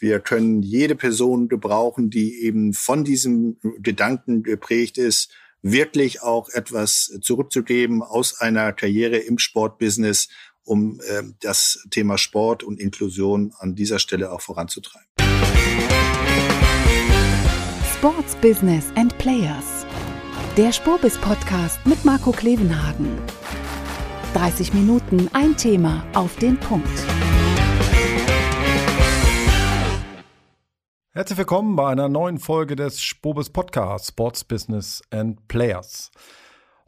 Wir können jede Person gebrauchen, die eben von diesem Gedanken geprägt ist, wirklich auch etwas zurückzugeben aus einer Karriere im Sportbusiness, um äh, das Thema Sport und Inklusion an dieser Stelle auch voranzutreiben. Sports Business and Players. Der Spurbis Podcast mit Marco Klevenhagen. 30 Minuten ein Thema auf den Punkt. Herzlich willkommen bei einer neuen Folge des Spobes Podcasts Sports Business and Players.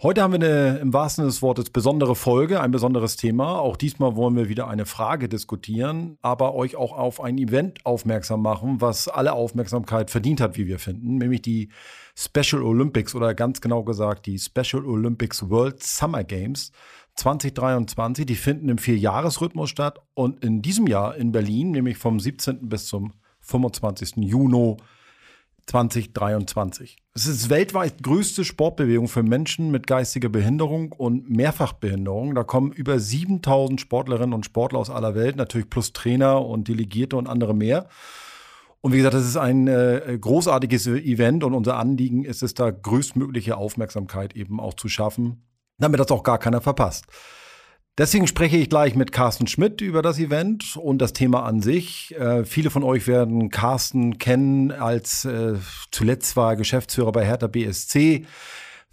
Heute haben wir eine im wahrsten Sinne des Wortes besondere Folge, ein besonderes Thema. Auch diesmal wollen wir wieder eine Frage diskutieren, aber euch auch auf ein Event aufmerksam machen, was alle Aufmerksamkeit verdient hat, wie wir finden, nämlich die Special Olympics oder ganz genau gesagt die Special Olympics World Summer Games 2023. Die finden im Vierjahresrhythmus statt und in diesem Jahr in Berlin, nämlich vom 17. bis zum 25. Juni 2023. Es ist weltweit größte Sportbewegung für Menschen mit geistiger Behinderung und Mehrfachbehinderung. Da kommen über 7000 Sportlerinnen und Sportler aus aller Welt, natürlich plus Trainer und Delegierte und andere mehr. Und wie gesagt, das ist ein äh, großartiges Event und unser Anliegen ist es, da größtmögliche Aufmerksamkeit eben auch zu schaffen, damit das auch gar keiner verpasst. Deswegen spreche ich gleich mit Carsten Schmidt über das Event und das Thema an sich. Äh, viele von euch werden Carsten kennen als äh, zuletzt war er Geschäftsführer bei Hertha BSC.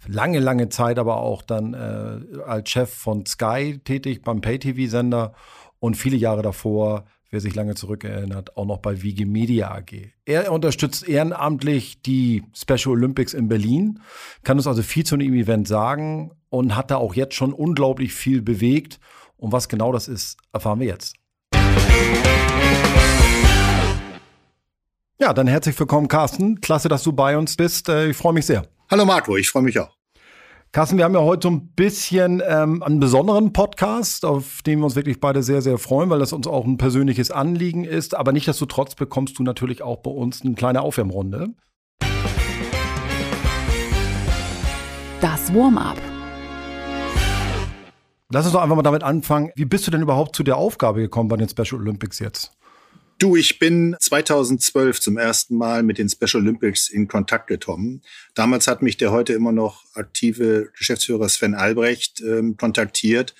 Lange, lange Zeit aber auch dann äh, als Chef von Sky tätig beim Pay-TV-Sender und viele Jahre davor wer sich lange zurückerinnert, auch noch bei Wigi Media AG. Er unterstützt ehrenamtlich die Special Olympics in Berlin, kann uns also viel zu dem Event sagen und hat da auch jetzt schon unglaublich viel bewegt. Und was genau das ist, erfahren wir jetzt. Ja, dann herzlich willkommen, Carsten. Klasse, dass du bei uns bist. Äh, ich freue mich sehr. Hallo Marco, ich freue mich auch. Carsten, wir haben ja heute so ein bisschen ähm, einen besonderen Podcast, auf den wir uns wirklich beide sehr, sehr freuen, weil das uns auch ein persönliches Anliegen ist. Aber nichtsdestotrotz bekommst du natürlich auch bei uns eine kleine Aufwärmrunde. Das Warm-up. Lass uns doch einfach mal damit anfangen. Wie bist du denn überhaupt zu der Aufgabe gekommen bei den Special Olympics jetzt? Du, ich bin 2012 zum ersten Mal mit den Special Olympics in Kontakt gekommen. Damals hat mich der heute immer noch aktive Geschäftsführer Sven Albrecht ähm, kontaktiert,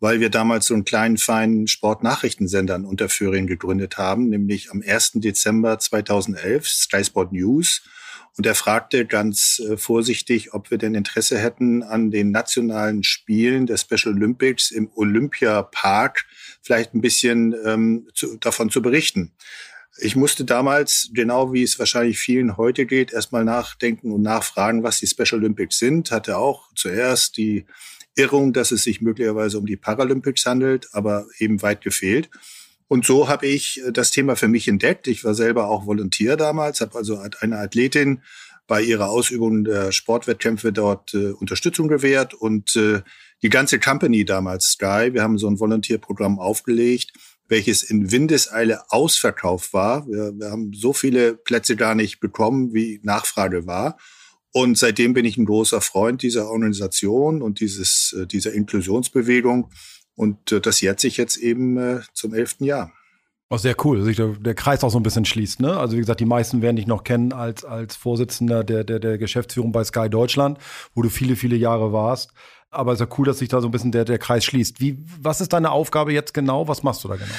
weil wir damals so einen kleinen, feinen Sportnachrichtensender in Unterföhring gegründet haben, nämlich am 1. Dezember 2011, Sky Sport News. Und er fragte ganz äh, vorsichtig, ob wir denn Interesse hätten an den nationalen Spielen der Special Olympics im Olympia Park vielleicht ein bisschen ähm, zu, davon zu berichten. Ich musste damals, genau wie es wahrscheinlich vielen heute geht, erstmal nachdenken und nachfragen, was die Special Olympics sind. Hatte auch zuerst die Irrung, dass es sich möglicherweise um die Paralympics handelt, aber eben weit gefehlt. Und so habe ich äh, das Thema für mich entdeckt. Ich war selber auch Volontär damals, habe also eine Athletin bei ihrer Ausübung der Sportwettkämpfe dort äh, Unterstützung gewährt und äh, die ganze Company damals Sky, wir haben so ein Volontierprogramm aufgelegt, welches in Windeseile ausverkauft war. Wir, wir haben so viele Plätze gar nicht bekommen, wie Nachfrage war. Und seitdem bin ich ein großer Freund dieser Organisation und dieses, äh, dieser Inklusionsbewegung und äh, das jährt sich jetzt eben äh, zum elften Jahr. Oh, sehr cool, dass sich der, der, Kreis auch so ein bisschen schließt. Ne? Also wie gesagt, die meisten werden dich noch kennen als, als Vorsitzender der, der, der Geschäftsführung bei Sky Deutschland, wo du viele, viele Jahre warst. Aber es ist ja cool, dass sich da so ein bisschen der, der Kreis schließt. Wie, was ist deine Aufgabe jetzt genau? Was machst du da genau?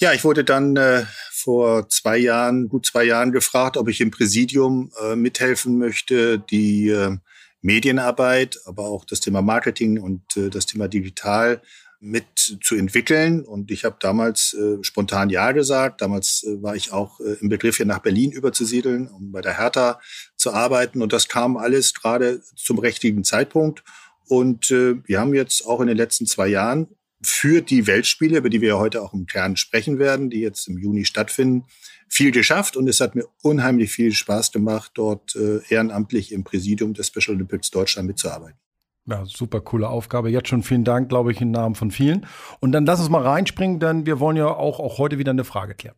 Ja, ich wurde dann äh, vor zwei Jahren, gut zwei Jahren gefragt, ob ich im Präsidium äh, mithelfen möchte, die äh, Medienarbeit, aber auch das Thema Marketing und äh, das Thema Digital mit zu entwickeln. Und ich habe damals äh, spontan Ja gesagt. Damals äh, war ich auch äh, im Begriff, hier nach Berlin überzusiedeln, um bei der Hertha zu arbeiten. Und das kam alles gerade zum richtigen Zeitpunkt. Und äh, wir haben jetzt auch in den letzten zwei Jahren für die Weltspiele, über die wir heute auch im Kern sprechen werden, die jetzt im Juni stattfinden, viel geschafft. Und es hat mir unheimlich viel Spaß gemacht, dort äh, ehrenamtlich im Präsidium des Special Olympics Deutschland mitzuarbeiten. Ja, super coole Aufgabe. Jetzt schon vielen Dank, glaube ich, im Namen von vielen. Und dann lass uns mal reinspringen, denn wir wollen ja auch, auch heute wieder eine Frage klären.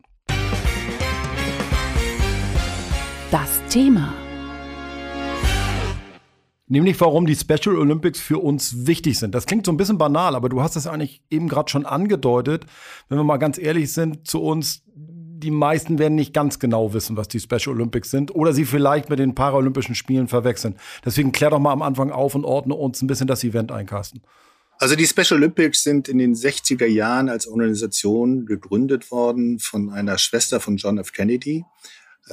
Das Thema. Nämlich, warum die Special Olympics für uns wichtig sind. Das klingt so ein bisschen banal, aber du hast es eigentlich eben gerade schon angedeutet. Wenn wir mal ganz ehrlich sind zu uns, die meisten werden nicht ganz genau wissen, was die Special Olympics sind oder sie vielleicht mit den Paralympischen Spielen verwechseln. Deswegen klär doch mal am Anfang auf und ordne uns ein bisschen das Event ein, Carsten. Also die Special Olympics sind in den 60er Jahren als Organisation gegründet worden von einer Schwester von John F. Kennedy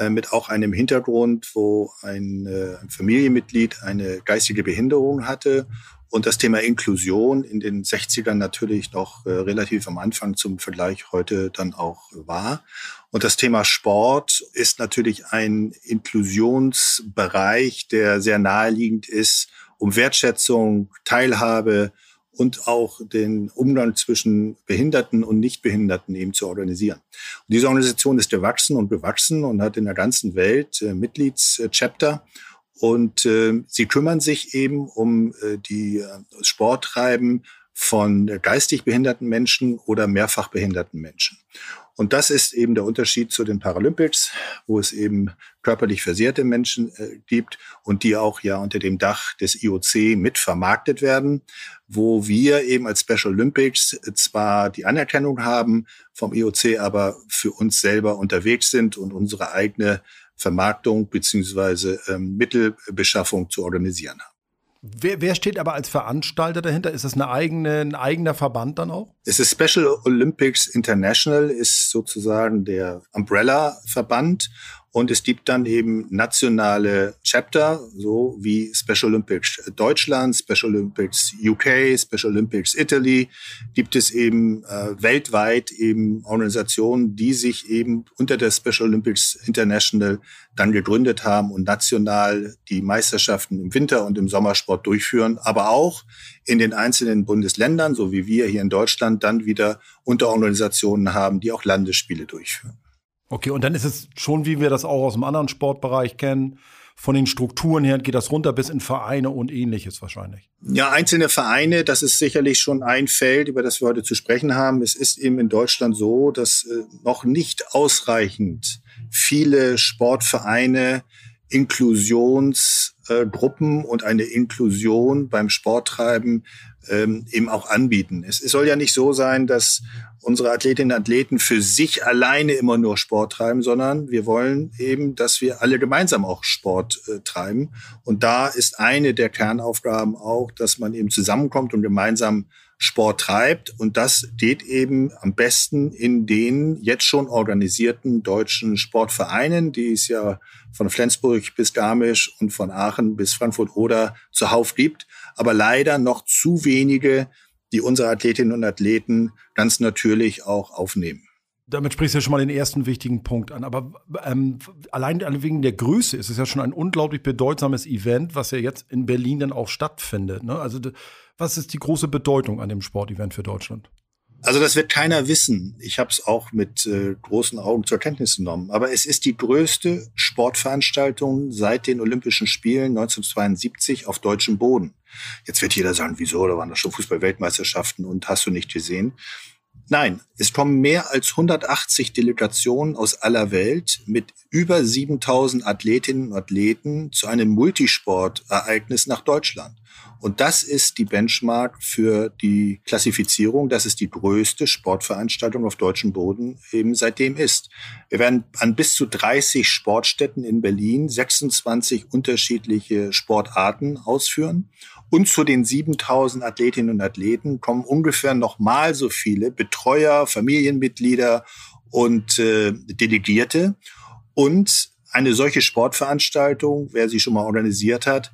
mit auch einem Hintergrund, wo ein äh, Familienmitglied eine geistige Behinderung hatte und das Thema Inklusion in den 60ern natürlich noch äh, relativ am Anfang zum Vergleich heute dann auch war. Und das Thema Sport ist natürlich ein Inklusionsbereich, der sehr naheliegend ist, um Wertschätzung, Teilhabe und auch den Umgang zwischen Behinderten und Nichtbehinderten eben zu organisieren. Und diese Organisation ist gewachsen und gewachsen und hat in der ganzen Welt äh, Mitgliedschapter. Und äh, sie kümmern sich eben um äh, die äh, Sporttreiben von geistig behinderten Menschen oder mehrfach behinderten Menschen. Und das ist eben der Unterschied zu den Paralympics, wo es eben körperlich versehrte Menschen äh, gibt und die auch ja unter dem Dach des IOC mit vermarktet werden, wo wir eben als Special Olympics zwar die Anerkennung haben vom IOC, aber für uns selber unterwegs sind und unsere eigene Vermarktung beziehungsweise ähm, Mittelbeschaffung zu organisieren haben. Wer, wer steht aber als Veranstalter dahinter? Ist das eine eigene, ein eigener Verband dann auch? Es ist Special Olympics International, ist sozusagen der Umbrella-Verband und es gibt dann eben nationale Chapter, so wie Special Olympics Deutschland, Special Olympics UK, Special Olympics Italy. Gibt es eben äh, weltweit eben Organisationen, die sich eben unter der Special Olympics International dann gegründet haben und national die Meisterschaften im Winter- und im Sommersport durchführen, aber auch in den einzelnen Bundesländern, so wie wir hier in Deutschland, dann wieder Unterorganisationen haben, die auch Landesspiele durchführen. Okay, und dann ist es schon, wie wir das auch aus dem anderen Sportbereich kennen, von den Strukturen her geht das runter bis in Vereine und ähnliches wahrscheinlich. Ja, einzelne Vereine, das ist sicherlich schon ein Feld, über das wir heute zu sprechen haben. Es ist eben in Deutschland so, dass äh, noch nicht ausreichend viele Sportvereine Inklusionsgruppen äh, und eine Inklusion beim Sporttreiben ähm, eben auch anbieten. Es, es soll ja nicht so sein, dass unsere Athletinnen und Athleten für sich alleine immer nur Sport treiben, sondern wir wollen eben, dass wir alle gemeinsam auch Sport äh, treiben. Und da ist eine der Kernaufgaben auch, dass man eben zusammenkommt und gemeinsam Sport treibt. Und das geht eben am besten in den jetzt schon organisierten deutschen Sportvereinen, die es ja von Flensburg bis Garmisch und von Aachen bis Frankfurt oder zuhauf gibt. Aber leider noch zu wenige, die unsere Athletinnen und Athleten ganz natürlich auch aufnehmen. Damit sprichst du ja schon mal den ersten wichtigen Punkt an. Aber ähm, allein wegen der Größe ist es ja schon ein unglaublich bedeutsames Event, was ja jetzt in Berlin dann auch stattfindet. Ne? Also was ist die große Bedeutung an dem Sportevent für Deutschland? Also das wird keiner wissen. Ich habe es auch mit äh, großen Augen zur Kenntnis genommen. Aber es ist die größte Sportveranstaltung seit den Olympischen Spielen 1972 auf deutschem Boden. Jetzt wird jeder sagen, wieso, da waren das schon Fußball-Weltmeisterschaften und hast du nicht gesehen. Nein, es kommen mehr als 180 Delegationen aus aller Welt mit über 7000 Athletinnen und Athleten zu einem Multisportereignis nach Deutschland. Und das ist die Benchmark für die Klassifizierung. Das ist die größte Sportveranstaltung auf deutschem Boden eben seitdem ist. Wir werden an bis zu 30 Sportstätten in Berlin 26 unterschiedliche Sportarten ausführen. Und zu den 7000 Athletinnen und Athleten kommen ungefähr nochmal so viele Betreuer, Familienmitglieder und äh, Delegierte. Und eine solche Sportveranstaltung, wer sie schon mal organisiert hat,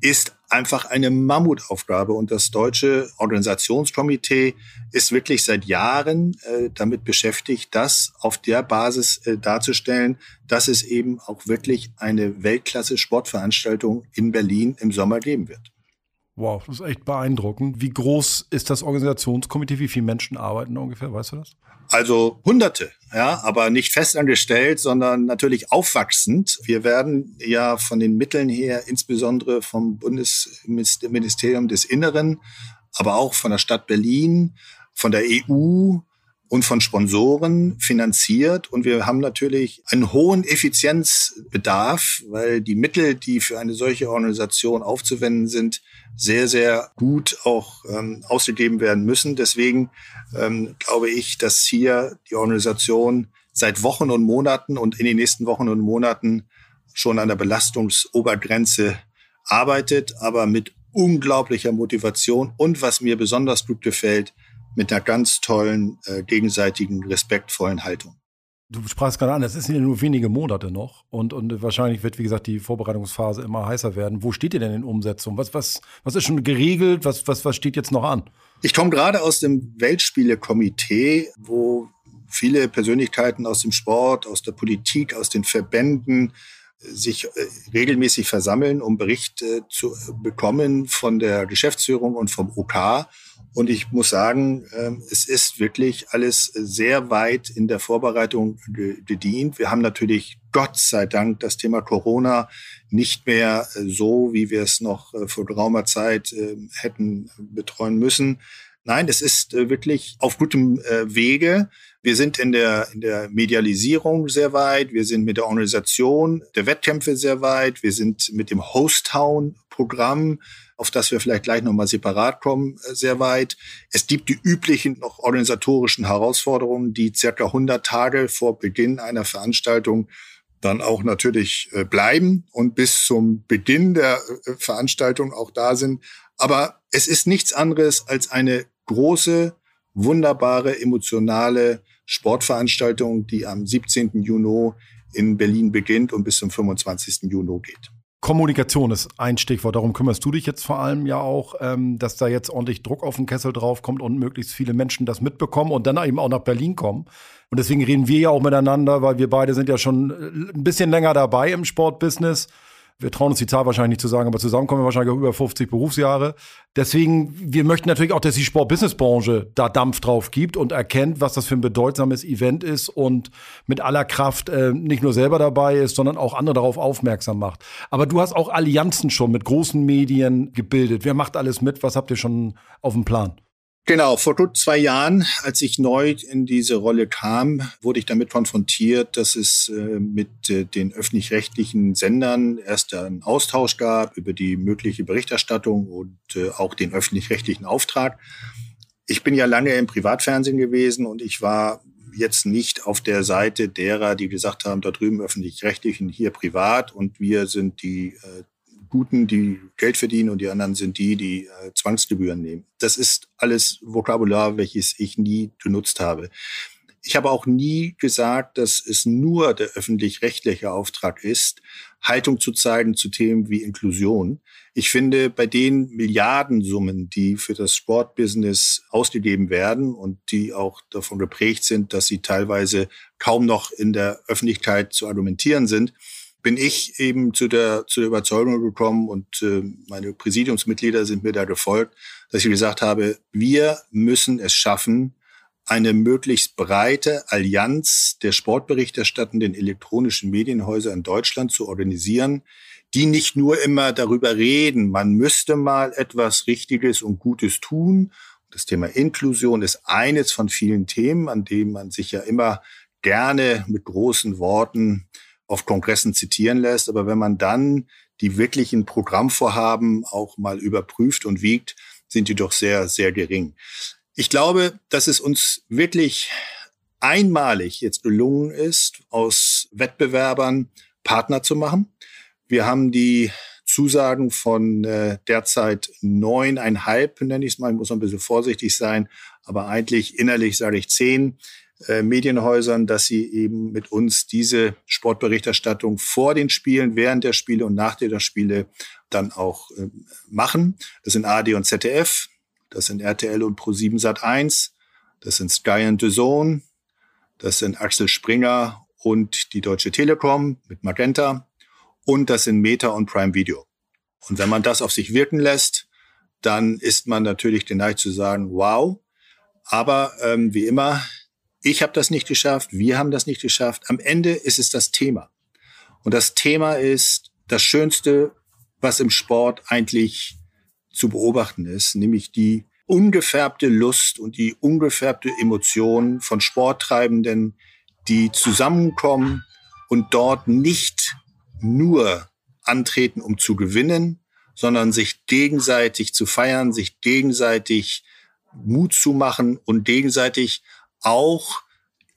ist einfach eine Mammutaufgabe. Und das deutsche Organisationskomitee ist wirklich seit Jahren äh, damit beschäftigt, das auf der Basis äh, darzustellen, dass es eben auch wirklich eine Weltklasse-Sportveranstaltung in Berlin im Sommer geben wird. Wow, das ist echt beeindruckend. Wie groß ist das Organisationskomitee? Wie viele Menschen arbeiten ungefähr? Weißt du das? Also Hunderte, ja, aber nicht festangestellt, sondern natürlich aufwachsend. Wir werden ja von den Mitteln her, insbesondere vom Bundesministerium des Inneren, aber auch von der Stadt Berlin, von der EU, und von Sponsoren finanziert. Und wir haben natürlich einen hohen Effizienzbedarf, weil die Mittel, die für eine solche Organisation aufzuwenden sind, sehr, sehr gut auch ähm, ausgegeben werden müssen. Deswegen ähm, glaube ich, dass hier die Organisation seit Wochen und Monaten und in den nächsten Wochen und Monaten schon an der Belastungsobergrenze arbeitet, aber mit unglaublicher Motivation und was mir besonders gut gefällt, mit einer ganz tollen, äh, gegenseitigen, respektvollen Haltung. Du sprachst gerade an, es sind ja nur wenige Monate noch und, und wahrscheinlich wird, wie gesagt, die Vorbereitungsphase immer heißer werden. Wo steht ihr denn in Umsetzung? Was, was, was ist schon geregelt? Was, was, was steht jetzt noch an? Ich komme gerade aus dem Weltspielekomitee, wo viele Persönlichkeiten aus dem Sport, aus der Politik, aus den Verbänden sich äh, regelmäßig versammeln, um Berichte zu bekommen von der Geschäftsführung und vom OK. Und ich muss sagen, ähm, es ist wirklich alles sehr weit in der Vorbereitung gedient. Wir haben natürlich Gott sei Dank das Thema Corona nicht mehr äh, so, wie wir es noch äh, vor geraumer Zeit hätten betreuen müssen. Nein, es ist wirklich auf gutem Wege. Wir sind in der, in der Medialisierung sehr weit. Wir sind mit der Organisation der Wettkämpfe sehr weit. Wir sind mit dem Host-Town-Programm, auf das wir vielleicht gleich nochmal separat kommen, äh, sehr weit. Es gibt die üblichen noch organisatorischen Herausforderungen, die circa 100 Tage vor Beginn einer Veranstaltung dann auch natürlich äh, bleiben und bis zum Beginn der äh, Veranstaltung auch da sind. Aber es ist nichts anderes als eine große, wunderbare, emotionale Sportveranstaltung, die am 17. Juni in Berlin beginnt und bis zum 25. Juni geht. Kommunikation ist ein Stichwort. Darum kümmerst du dich jetzt vor allem ja auch, ähm, dass da jetzt ordentlich Druck auf den Kessel draufkommt und möglichst viele Menschen das mitbekommen und dann eben auch nach Berlin kommen. Und deswegen reden wir ja auch miteinander, weil wir beide sind ja schon äh, ein bisschen länger dabei im Sportbusiness wir trauen uns die Zahl wahrscheinlich nicht zu sagen, aber zusammen kommen wir wahrscheinlich über 50 Berufsjahre. Deswegen, wir möchten natürlich auch, dass die Sport-Business-Branche da Dampf drauf gibt und erkennt, was das für ein bedeutsames Event ist und mit aller Kraft äh, nicht nur selber dabei ist, sondern auch andere darauf aufmerksam macht. Aber du hast auch Allianzen schon mit großen Medien gebildet. Wer macht alles mit? Was habt ihr schon auf dem Plan? Genau, vor gut zwei Jahren, als ich neu in diese Rolle kam, wurde ich damit konfrontiert, dass es äh, mit äh, den öffentlich-rechtlichen Sendern erst einen Austausch gab über die mögliche Berichterstattung und äh, auch den öffentlich-rechtlichen Auftrag. Ich bin ja lange im Privatfernsehen gewesen und ich war jetzt nicht auf der Seite derer, die gesagt haben, da drüben öffentlich-rechtlichen, hier privat und wir sind die Guten, die Geld verdienen und die anderen sind die, die äh, Zwangsgebühren nehmen. Das ist alles Vokabular, welches ich nie genutzt habe. Ich habe auch nie gesagt, dass es nur der öffentlich-rechtliche Auftrag ist, Haltung zu zeigen zu Themen wie Inklusion. Ich finde, bei den Milliardensummen, die für das Sportbusiness ausgegeben werden und die auch davon geprägt sind, dass sie teilweise kaum noch in der Öffentlichkeit zu argumentieren sind, bin ich eben zu der, zu der Überzeugung gekommen und äh, meine Präsidiumsmitglieder sind mir da gefolgt, dass ich gesagt habe, wir müssen es schaffen, eine möglichst breite Allianz der sportberichterstattenden elektronischen Medienhäuser in Deutschland zu organisieren, die nicht nur immer darüber reden, man müsste mal etwas Richtiges und Gutes tun. Das Thema Inklusion ist eines von vielen Themen, an dem man sich ja immer gerne mit großen Worten auf Kongressen zitieren lässt. Aber wenn man dann die wirklichen Programmvorhaben auch mal überprüft und wiegt, sind die doch sehr, sehr gering. Ich glaube, dass es uns wirklich einmalig jetzt gelungen ist, aus Wettbewerbern Partner zu machen. Wir haben die Zusagen von äh, derzeit neuneinhalb, nenne ich es mal, ich muss ein bisschen vorsichtig sein, aber eigentlich innerlich sage ich zehn äh, Medienhäusern, dass sie eben mit uns diese Sportberichterstattung vor den Spielen, während der Spiele und nach der Spiele dann auch äh, machen. Das sind ARD und ZDF, das sind RTL und Pro7 Sat 1, das sind Sky and The Zone, das sind Axel Springer und die Deutsche Telekom mit Magenta und das sind Meta und Prime Video. Und wenn man das auf sich wirken lässt, dann ist man natürlich geneigt zu sagen, wow. Aber ähm, wie immer, ich habe das nicht geschafft, wir haben das nicht geschafft. Am Ende ist es das Thema. Und das Thema ist das Schönste, was im Sport eigentlich zu beobachten ist, nämlich die ungefärbte Lust und die ungefärbte Emotion von Sporttreibenden, die zusammenkommen und dort nicht nur antreten, um zu gewinnen, sondern sich gegenseitig zu feiern, sich gegenseitig Mut zu machen und gegenseitig auch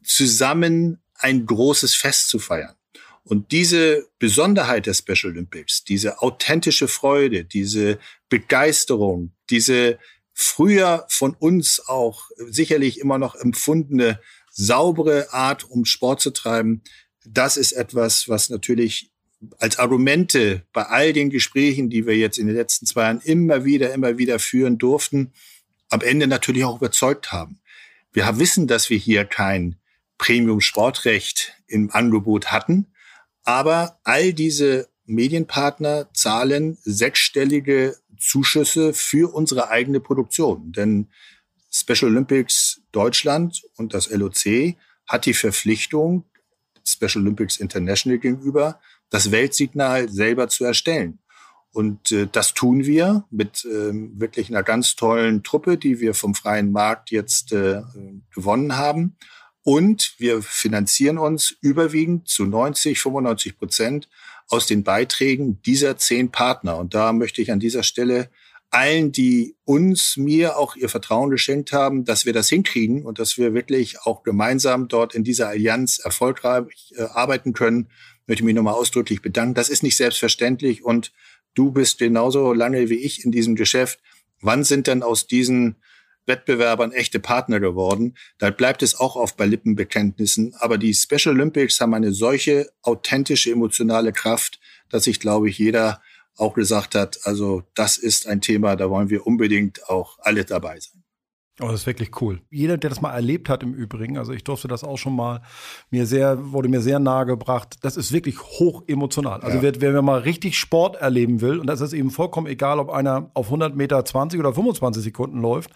zusammen ein großes Fest zu feiern. Und diese Besonderheit der Special Olympics, diese authentische Freude, diese Begeisterung, diese früher von uns auch sicherlich immer noch empfundene saubere Art, um Sport zu treiben, das ist etwas, was natürlich als Argumente bei all den Gesprächen, die wir jetzt in den letzten zwei Jahren immer wieder, immer wieder führen durften, am Ende natürlich auch überzeugt haben. Wir wissen, dass wir hier kein Premium-Sportrecht im Angebot hatten, aber all diese Medienpartner zahlen sechsstellige Zuschüsse für unsere eigene Produktion. Denn Special Olympics Deutschland und das LOC hat die Verpflichtung, Special Olympics International gegenüber, das Weltsignal selber zu erstellen. Und äh, das tun wir mit ähm, wirklich einer ganz tollen Truppe, die wir vom freien Markt jetzt äh, gewonnen haben. Und wir finanzieren uns überwiegend zu 90, 95 Prozent aus den Beiträgen dieser zehn Partner. Und da möchte ich an dieser Stelle allen, die uns, mir auch ihr Vertrauen geschenkt haben, dass wir das hinkriegen und dass wir wirklich auch gemeinsam dort in dieser Allianz erfolgreich äh, arbeiten können, möchte ich mich nochmal ausdrücklich bedanken. Das ist nicht selbstverständlich und du bist genauso lange wie ich in diesem Geschäft. Wann sind denn aus diesen Wettbewerbern echte Partner geworden. Da bleibt es auch oft bei Lippenbekenntnissen. Aber die Special Olympics haben eine solche authentische emotionale Kraft, dass sich, glaube ich, jeder auch gesagt hat, also das ist ein Thema, da wollen wir unbedingt auch alle dabei sein. Oh, das ist wirklich cool. Jeder, der das mal erlebt hat im Übrigen, also ich durfte das auch schon mal, mir sehr, wurde mir sehr nahe gebracht, das ist wirklich hoch emotional. Also ja. wer, wer mal richtig Sport erleben will, und das ist eben vollkommen egal, ob einer auf 100 Meter 20 oder 25 Sekunden läuft,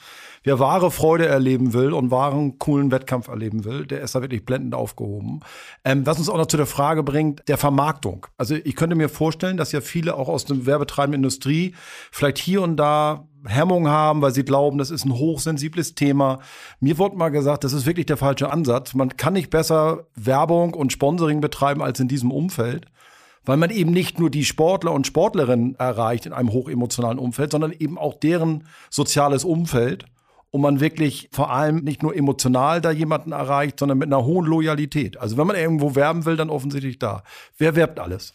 wer wahre Freude erleben will und wahren coolen Wettkampf erleben will, der ist da wirklich blendend aufgehoben. Ähm, was uns auch noch zu der Frage bringt, der Vermarktung. Also ich könnte mir vorstellen, dass ja viele auch aus der werbetreibenden Industrie vielleicht hier und da Hemmung haben, weil sie glauben, das ist ein hochsensibles Thema. Mir wurde mal gesagt, das ist wirklich der falsche Ansatz. Man kann nicht besser Werbung und Sponsoring betreiben als in diesem Umfeld, weil man eben nicht nur die Sportler und Sportlerinnen erreicht in einem hochemotionalen Umfeld, sondern eben auch deren soziales Umfeld und man wirklich vor allem nicht nur emotional da jemanden erreicht, sondern mit einer hohen Loyalität. Also wenn man irgendwo werben will, dann offensichtlich da. Wer werbt alles?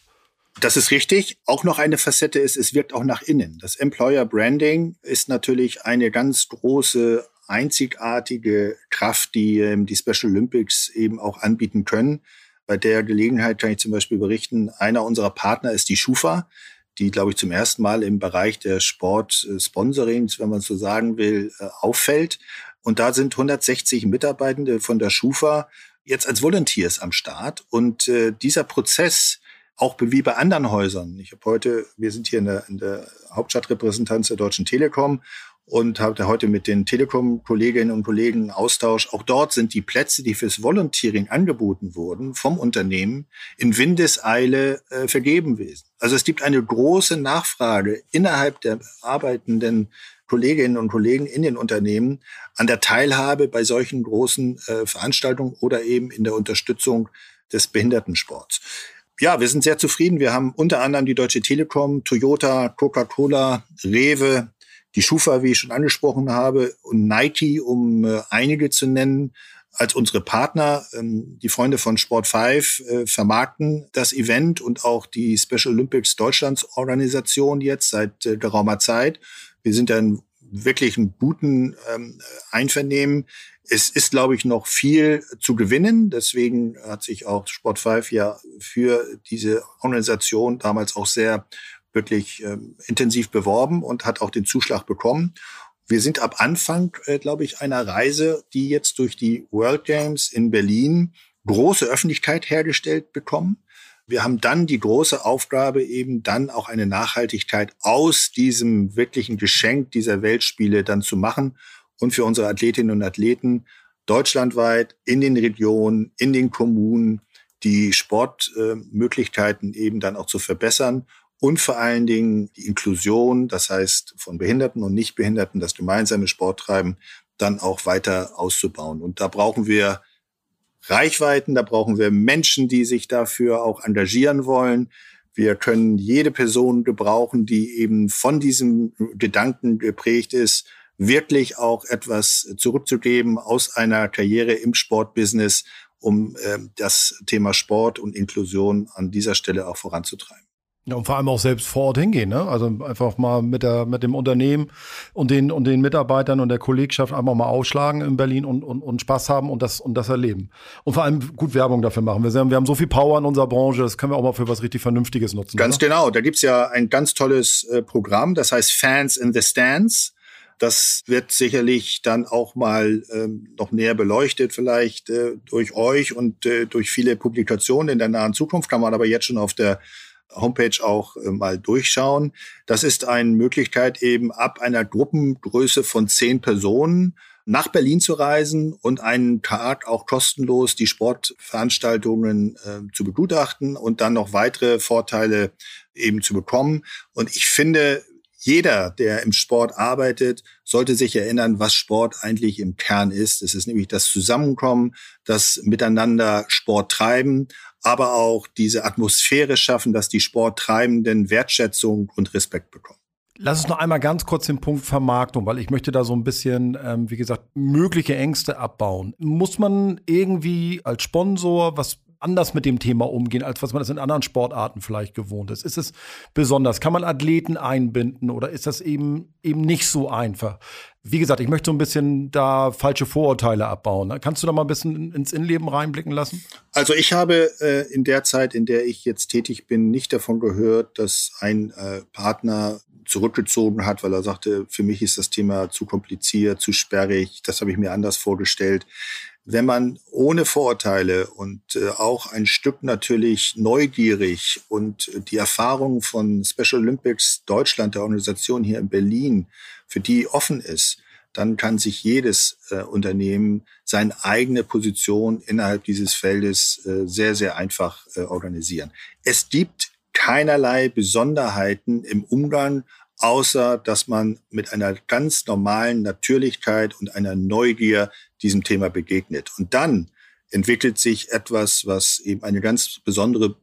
Das ist richtig. Auch noch eine Facette ist, es wirkt auch nach innen. Das Employer Branding ist natürlich eine ganz große, einzigartige Kraft, die ähm, die Special Olympics eben auch anbieten können. Bei der Gelegenheit kann ich zum Beispiel berichten, einer unserer Partner ist die Schufa, die, glaube ich, zum ersten Mal im Bereich der Sport-Sponsorings, wenn man so sagen will, äh, auffällt. Und da sind 160 Mitarbeitende von der Schufa jetzt als Volunteers am Start. Und äh, dieser Prozess, auch wie bei anderen Häusern. Ich habe heute, wir sind hier in der, in der Hauptstadtrepräsentanz der Deutschen Telekom und habe heute mit den Telekom-Kolleginnen und Kollegen Austausch. Auch dort sind die Plätze, die fürs Volunteering angeboten wurden, vom Unternehmen in Windeseile äh, vergeben gewesen. Also es gibt eine große Nachfrage innerhalb der arbeitenden Kolleginnen und Kollegen in den Unternehmen an der Teilhabe bei solchen großen äh, Veranstaltungen oder eben in der Unterstützung des Behindertensports ja, wir sind sehr zufrieden. Wir haben unter anderem die Deutsche Telekom, Toyota, Coca-Cola, Rewe, die Schufa, wie ich schon angesprochen habe, und Nike, um äh, einige zu nennen, als unsere Partner. Ähm, die Freunde von Sport 5 äh, vermarkten das Event und auch die Special Olympics Deutschlands Organisation jetzt seit äh, geraumer Zeit. Wir sind dann wirklich einen guten ähm, Einvernehmen. Es ist, glaube ich, noch viel zu gewinnen. Deswegen hat sich auch Sport 5 ja für diese Organisation damals auch sehr wirklich ähm, intensiv beworben und hat auch den Zuschlag bekommen. Wir sind ab Anfang, äh, glaube ich, einer Reise, die jetzt durch die World Games in Berlin große Öffentlichkeit hergestellt bekommen. Wir haben dann die große Aufgabe, eben dann auch eine Nachhaltigkeit aus diesem wirklichen Geschenk dieser Weltspiele dann zu machen und für unsere Athletinnen und Athleten deutschlandweit in den Regionen, in den Kommunen die Sportmöglichkeiten eben dann auch zu verbessern und vor allen Dingen die Inklusion, das heißt von Behinderten und Nichtbehinderten, das gemeinsame Sporttreiben dann auch weiter auszubauen. Und da brauchen wir Reichweiten, da brauchen wir Menschen, die sich dafür auch engagieren wollen. Wir können jede Person gebrauchen, die eben von diesem Gedanken geprägt ist, wirklich auch etwas zurückzugeben aus einer Karriere im Sportbusiness um äh, das Thema Sport und Inklusion an dieser Stelle auch voranzutreiben. Ja, und vor allem auch selbst vor Ort hingehen, ne? Also einfach mal mit der, mit dem Unternehmen und den, und den Mitarbeitern und der Kollegschaft einfach mal aufschlagen in Berlin und, und, und Spaß haben und das, und das erleben. Und vor allem gut Werbung dafür machen. Wir, haben, wir haben so viel Power in unserer Branche, das können wir auch mal für was richtig Vernünftiges nutzen. Ganz oder? genau. Da gibt's ja ein ganz tolles äh, Programm, das heißt Fans in the Stands. Das wird sicherlich dann auch mal ähm, noch näher beleuchtet, vielleicht äh, durch euch und äh, durch viele Publikationen in der nahen Zukunft. Kann man aber jetzt schon auf der Homepage auch äh, mal durchschauen. Das ist eine Möglichkeit eben ab einer Gruppengröße von zehn Personen nach Berlin zu reisen und einen Tag auch kostenlos die Sportveranstaltungen äh, zu begutachten und dann noch weitere Vorteile eben zu bekommen. Und ich finde, jeder, der im Sport arbeitet, sollte sich erinnern, was Sport eigentlich im Kern ist. Es ist nämlich das Zusammenkommen, das Miteinander Sport treiben, aber auch diese Atmosphäre schaffen, dass die Sporttreibenden Wertschätzung und Respekt bekommen. Lass uns noch einmal ganz kurz den Punkt Vermarktung, weil ich möchte da so ein bisschen, ähm, wie gesagt, mögliche Ängste abbauen. Muss man irgendwie als Sponsor was anders mit dem Thema umgehen, als was man das in anderen Sportarten vielleicht gewohnt ist? Ist es besonders? Kann man Athleten einbinden oder ist das eben eben nicht so einfach? Wie gesagt, ich möchte so ein bisschen da falsche Vorurteile abbauen. Ne? Kannst du da mal ein bisschen ins Innenleben reinblicken lassen? Also ich habe äh, in der Zeit, in der ich jetzt tätig bin, nicht davon gehört, dass ein äh, Partner zurückgezogen hat, weil er sagte, für mich ist das Thema zu kompliziert, zu sperrig, das habe ich mir anders vorgestellt wenn man ohne Vorurteile und äh, auch ein Stück natürlich neugierig und die Erfahrung von Special Olympics Deutschland, der Organisation hier in Berlin, für die offen ist, dann kann sich jedes äh, Unternehmen seine eigene Position innerhalb dieses Feldes äh, sehr, sehr einfach äh, organisieren. Es gibt keinerlei Besonderheiten im Umgang, außer dass man mit einer ganz normalen Natürlichkeit und einer Neugier diesem Thema begegnet. Und dann entwickelt sich etwas, was eben eine ganz besondere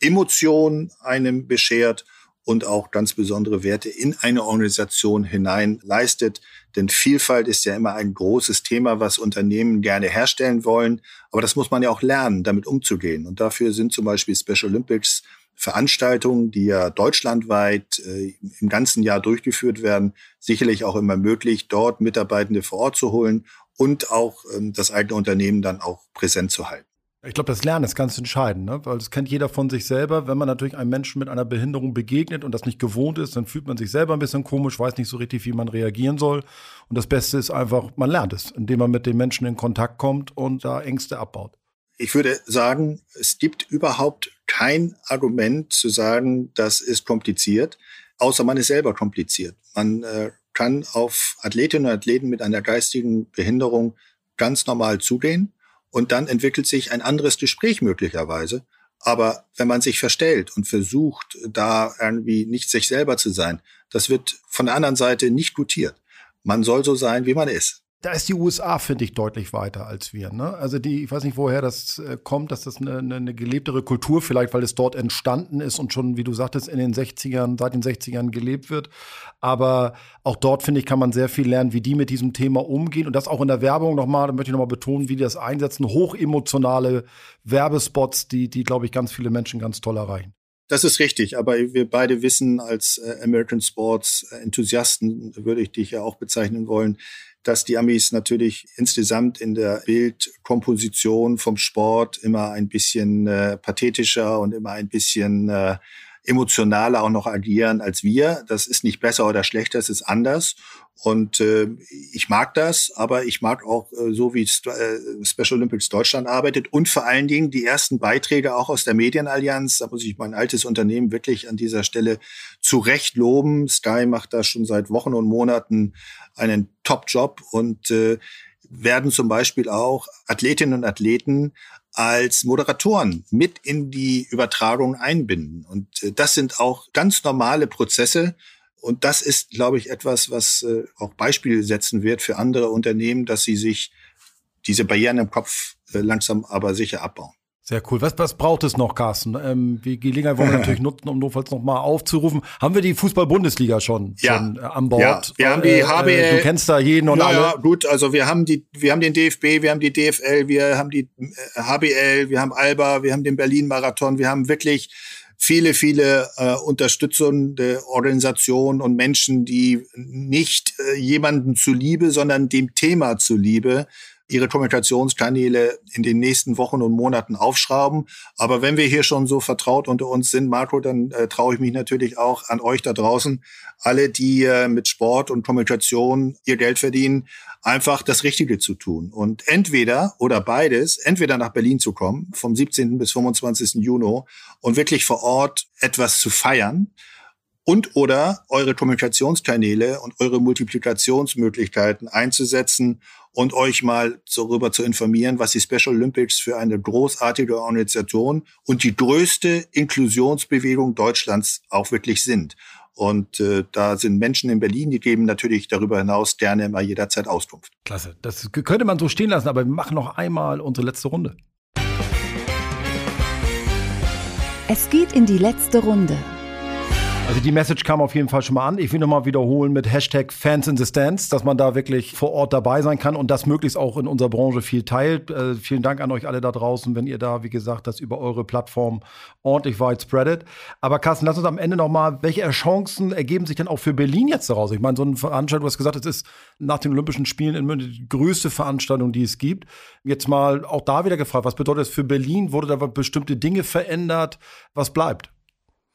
Emotion einem beschert und auch ganz besondere Werte in eine Organisation hinein leistet. Denn Vielfalt ist ja immer ein großes Thema, was Unternehmen gerne herstellen wollen. Aber das muss man ja auch lernen, damit umzugehen. Und dafür sind zum Beispiel Special Olympics Veranstaltungen, die ja deutschlandweit äh, im ganzen Jahr durchgeführt werden, sicherlich auch immer möglich, dort Mitarbeitende vor Ort zu holen und auch ähm, das eigene Unternehmen dann auch präsent zu halten. Ich glaube, das Lernen ist ganz entscheidend, ne? weil das kennt jeder von sich selber. Wenn man natürlich einem Menschen mit einer Behinderung begegnet und das nicht gewohnt ist, dann fühlt man sich selber ein bisschen komisch, weiß nicht so richtig, wie man reagieren soll. Und das Beste ist einfach, man lernt es, indem man mit den Menschen in Kontakt kommt und da Ängste abbaut. Ich würde sagen, es gibt überhaupt kein Argument zu sagen, das ist kompliziert, außer man ist selber kompliziert. Man äh, kann auf Athletinnen und Athleten mit einer geistigen Behinderung ganz normal zugehen und dann entwickelt sich ein anderes Gespräch möglicherweise. Aber wenn man sich verstellt und versucht, da irgendwie nicht sich selber zu sein, das wird von der anderen Seite nicht gutiert. Man soll so sein, wie man ist da ist die USA, finde ich, deutlich weiter als wir. Ne? Also die, ich weiß nicht, woher das äh, kommt, dass das eine, eine, eine, gelebtere Kultur vielleicht, weil es dort entstanden ist und schon, wie du sagtest, in den 60ern, seit den 60ern gelebt wird. Aber auch dort, finde ich, kann man sehr viel lernen, wie die mit diesem Thema umgehen. Und das auch in der Werbung nochmal, da möchte ich nochmal betonen, wie die das einsetzen. Hochemotionale Werbespots, die, die, glaube ich, ganz viele Menschen ganz toll erreichen. Das ist richtig, aber wir beide wissen, als äh, American Sports Enthusiasten würde ich dich ja auch bezeichnen wollen, dass die Amis natürlich insgesamt in der Bildkomposition vom Sport immer ein bisschen äh, pathetischer und immer ein bisschen äh, emotionaler auch noch agieren als wir. Das ist nicht besser oder schlechter, es ist anders. Und äh, ich mag das, aber ich mag auch äh, so, wie äh, Special Olympics Deutschland arbeitet und vor allen Dingen die ersten Beiträge auch aus der Medienallianz. Da muss ich mein altes Unternehmen wirklich an dieser Stelle zu Recht loben. Sky macht da schon seit Wochen und Monaten einen Top-Job und äh, werden zum Beispiel auch Athletinnen und Athleten als Moderatoren mit in die Übertragung einbinden. Und äh, das sind auch ganz normale Prozesse, und das ist, glaube ich, etwas, was äh, auch Beispiele setzen wird für andere Unternehmen, dass sie sich diese Barrieren im Kopf äh, langsam aber sicher abbauen. Sehr cool. Was, was braucht es noch, Carsten? Ähm, die Gelegenheit wollen wir natürlich nutzen, um notfalls noch mal aufzurufen. Haben wir die Fußball-Bundesliga schon, ja. schon äh, an Bord? Ja, wir haben die HBL. Äh, du kennst da jeden und ja, alle. Ja, gut. Also wir haben die, wir haben den DFB, wir haben die DFL, wir haben die HBL, wir haben Alba, wir haben den Berlin-Marathon. Wir haben wirklich viele, viele äh, unterstützende Organisationen und Menschen, die nicht äh, jemanden zuliebe, sondern dem Thema zuliebe ihre Kommunikationskanäle in den nächsten Wochen und Monaten aufschrauben. Aber wenn wir hier schon so vertraut unter uns sind, Marco, dann äh, traue ich mich natürlich auch an euch da draußen, alle, die äh, mit Sport und Kommunikation ihr Geld verdienen, einfach das Richtige zu tun. Und entweder oder beides, entweder nach Berlin zu kommen, vom 17. bis 25. Juni und wirklich vor Ort etwas zu feiern und oder eure Kommunikationskanäle und eure Multiplikationsmöglichkeiten einzusetzen und euch mal darüber zu informieren, was die Special Olympics für eine großartige Organisation und die größte Inklusionsbewegung Deutschlands auch wirklich sind. Und äh, da sind Menschen in Berlin, die geben natürlich darüber hinaus gerne immer jederzeit Auskunft. Klasse. Das könnte man so stehen lassen, aber wir machen noch einmal unsere letzte Runde. Es geht in die letzte Runde. Also die Message kam auf jeden Fall schon mal an. Ich will nochmal wiederholen mit Hashtag Fans in the Stands, dass man da wirklich vor Ort dabei sein kann und das möglichst auch in unserer Branche viel teilt. Äh, vielen Dank an euch alle da draußen, wenn ihr da, wie gesagt, das über eure Plattform ordentlich weit spreadet. Aber Carsten, lass uns am Ende nochmal, welche Chancen ergeben sich denn auch für Berlin jetzt daraus? Ich meine, so eine Veranstaltung, du hast gesagt, es ist nach den Olympischen Spielen in München die größte Veranstaltung, die es gibt. Jetzt mal auch da wieder gefragt, was bedeutet das für Berlin? Wurde da bestimmte Dinge verändert? Was bleibt?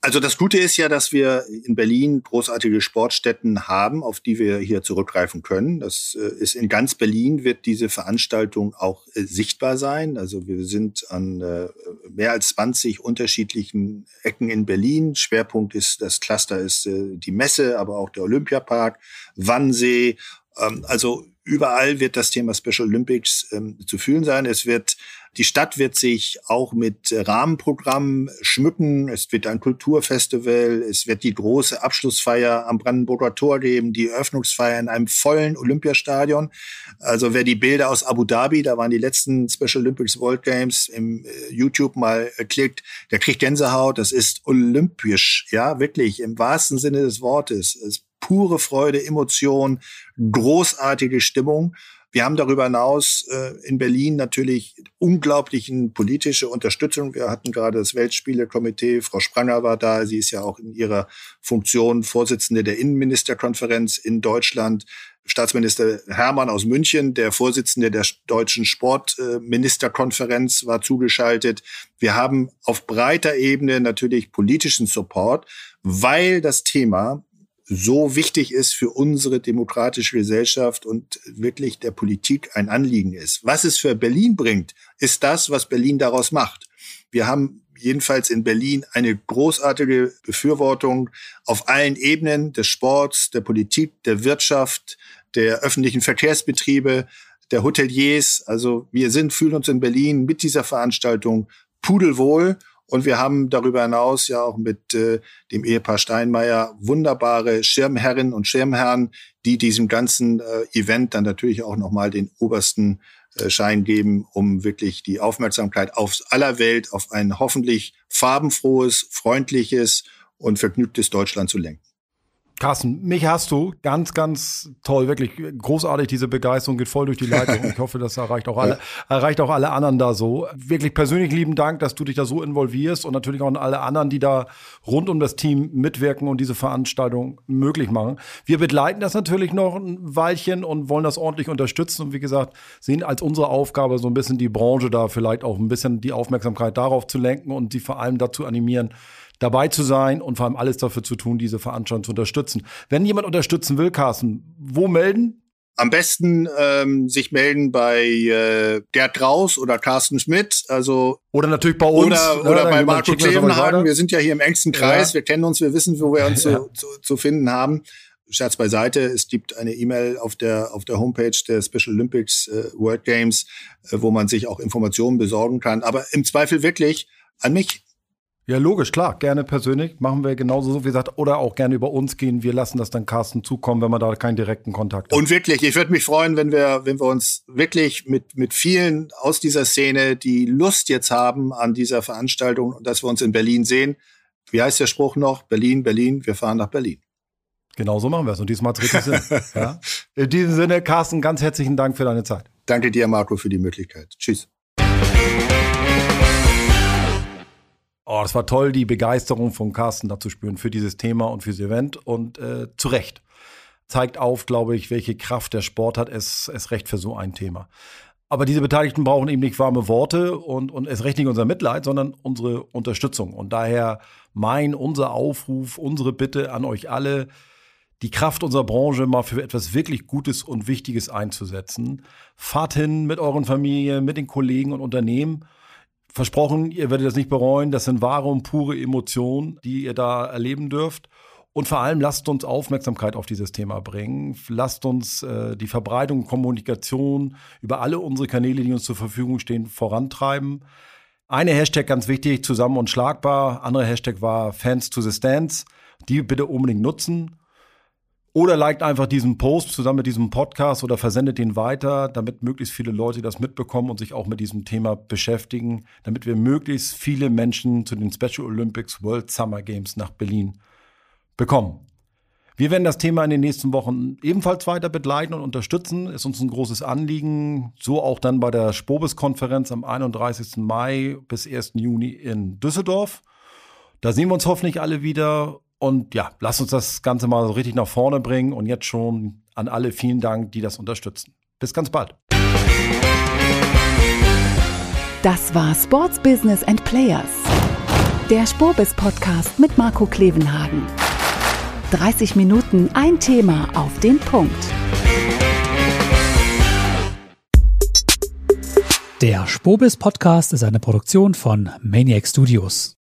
Also das Gute ist ja, dass wir in Berlin großartige Sportstätten haben, auf die wir hier zurückgreifen können. Das äh, ist in ganz Berlin wird diese Veranstaltung auch äh, sichtbar sein. Also wir sind an äh, mehr als 20 unterschiedlichen Ecken in Berlin. Schwerpunkt ist das Cluster ist die Messe, aber auch der Olympiapark, Wannsee. Ähm, also überall wird das Thema Special Olympics ähm, zu fühlen sein. Es wird die Stadt wird sich auch mit Rahmenprogrammen schmücken. Es wird ein Kulturfestival. Es wird die große Abschlussfeier am Brandenburger Tor geben, die Eröffnungsfeier in einem vollen Olympiastadion. Also wer die Bilder aus Abu Dhabi, da waren die letzten Special Olympics World Games im äh, YouTube mal äh, klickt, der kriegt Gänsehaut. Das ist olympisch, ja, wirklich im wahrsten Sinne des Wortes. Es pure Freude, Emotion, großartige Stimmung. Wir haben darüber hinaus äh, in Berlin natürlich unglaublichen politische Unterstützung. Wir hatten gerade das Weltspielekomitee. Frau Spranger war da. Sie ist ja auch in ihrer Funktion Vorsitzende der Innenministerkonferenz in Deutschland. Staatsminister Hermann aus München, der Vorsitzende der deutschen Sportministerkonferenz, war zugeschaltet. Wir haben auf breiter Ebene natürlich politischen Support, weil das Thema so wichtig ist für unsere demokratische Gesellschaft und wirklich der Politik ein Anliegen ist. Was es für Berlin bringt, ist das, was Berlin daraus macht. Wir haben jedenfalls in Berlin eine großartige Befürwortung auf allen Ebenen des Sports, der Politik, der Wirtschaft, der öffentlichen Verkehrsbetriebe, der Hoteliers. Also wir sind, fühlen uns in Berlin mit dieser Veranstaltung pudelwohl und wir haben darüber hinaus ja auch mit äh, dem Ehepaar Steinmeier wunderbare Schirmherrinnen und Schirmherren, die diesem ganzen äh, Event dann natürlich auch nochmal den obersten äh, Schein geben, um wirklich die Aufmerksamkeit auf aller Welt auf ein hoffentlich farbenfrohes, freundliches und vergnügtes Deutschland zu lenken. Carsten, mich hast du ganz, ganz toll, wirklich großartig. Diese Begeisterung geht voll durch die Leitung. Ich hoffe, das erreicht auch alle, erreicht auch alle anderen da so. Wirklich persönlich lieben Dank, dass du dich da so involvierst und natürlich auch an alle anderen, die da rund um das Team mitwirken und diese Veranstaltung möglich machen. Wir begleiten das natürlich noch ein Weilchen und wollen das ordentlich unterstützen und wie gesagt, sehen als unsere Aufgabe so ein bisschen die Branche da vielleicht auch ein bisschen die Aufmerksamkeit darauf zu lenken und sie vor allem dazu animieren, dabei zu sein und vor allem alles dafür zu tun, diese Veranstaltung zu unterstützen. Wenn jemand unterstützen will, Carsten, wo melden? Am besten ähm, sich melden bei äh, Gerd Kraus oder Carsten Schmidt. Also oder natürlich bei uns. Oder, oder bei Marco Klevenhagen. Wir sind ja hier im engsten Kreis. Ja. Wir kennen uns, wir wissen, wo wir uns ja. zu, zu, zu finden haben. Scherz beiseite, es gibt eine E-Mail auf der, auf der Homepage der Special Olympics äh, World Games, äh, wo man sich auch Informationen besorgen kann. Aber im Zweifel wirklich an mich Ja, logisch, klar. Gerne persönlich. Machen wir genauso so, wie gesagt. Oder auch gerne über uns gehen. Wir lassen das dann Carsten zukommen, wenn man da keinen direkten Kontakt hat. Und wirklich, ich würde mich freuen, wenn wir, wenn wir uns wirklich mit, mit vielen aus dieser Szene, die Lust jetzt haben an dieser Veranstaltung, dass wir uns in Berlin sehen. Wie heißt der Spruch noch? Berlin, Berlin, wir fahren nach Berlin. Genau so machen wir es. Und diesmal hat es richtig Sinn. ja. In diesem Sinne, Carsten, ganz herzlichen Dank für deine Zeit. Danke dir, Marco, für die Möglichkeit. Tschüss. Oh, das war toll, die Begeisterung von Carsten da zu spüren für dieses Thema und für das Event. Und äh, zu Recht. Zeigt auf, glaube ich, welche Kraft der Sport hat, es, es recht für so ein Thema. Aber diese Beteiligten brauchen eben nicht warme Worte und, und es recht nicht unser Mitleid, sondern unsere Unterstützung. Und daher mein, unser Aufruf, unsere Bitte an euch alle, die Kraft unserer Branche mal für etwas wirklich Gutes und Wichtiges einzusetzen. Fahrt hin mit euren Familien, mit den Kollegen und Unternehmen Versprochen, ihr werdet das nicht bereuen. Das sind wahre und pure Emotionen, die ihr da erleben dürft. Und vor allem lasst uns Aufmerksamkeit auf dieses Thema bringen. Lasst uns äh, die Verbreitung und Kommunikation über alle unsere Kanäle, die uns zur Verfügung stehen, vorantreiben. Eine Hashtag ganz wichtig, zusammen und schlagbar. Andere Hashtag war Fans to the Stands. Die bitte unbedingt nutzen. Oder liked einfach diesen Post zusammen mit diesem Podcast oder versendet den weiter, damit möglichst viele Leute das mitbekommen und sich auch mit diesem Thema beschäftigen, damit wir möglichst viele Menschen zu den Special Olympics World Summer Games nach Berlin bekommen. Wir werden das Thema in den nächsten Wochen ebenfalls weiter begleiten und unterstützen. Ist uns ein großes Anliegen. So auch dann bei der Spobis-Konferenz am 31. Mai bis 1. Juni in Düsseldorf. Da sehen wir uns hoffentlich alle wieder und ja, lasst uns das Ganze mal so richtig nach vorne bringen. Und jetzt schon an alle vielen Dank, die das unterstützen. Bis ganz bald. Das war Sports Business and Players. Der Spobis Podcast mit Marco Klevenhagen. 30 Minuten ein Thema auf den Punkt. Der Spobis Podcast ist eine Produktion von Maniac Studios.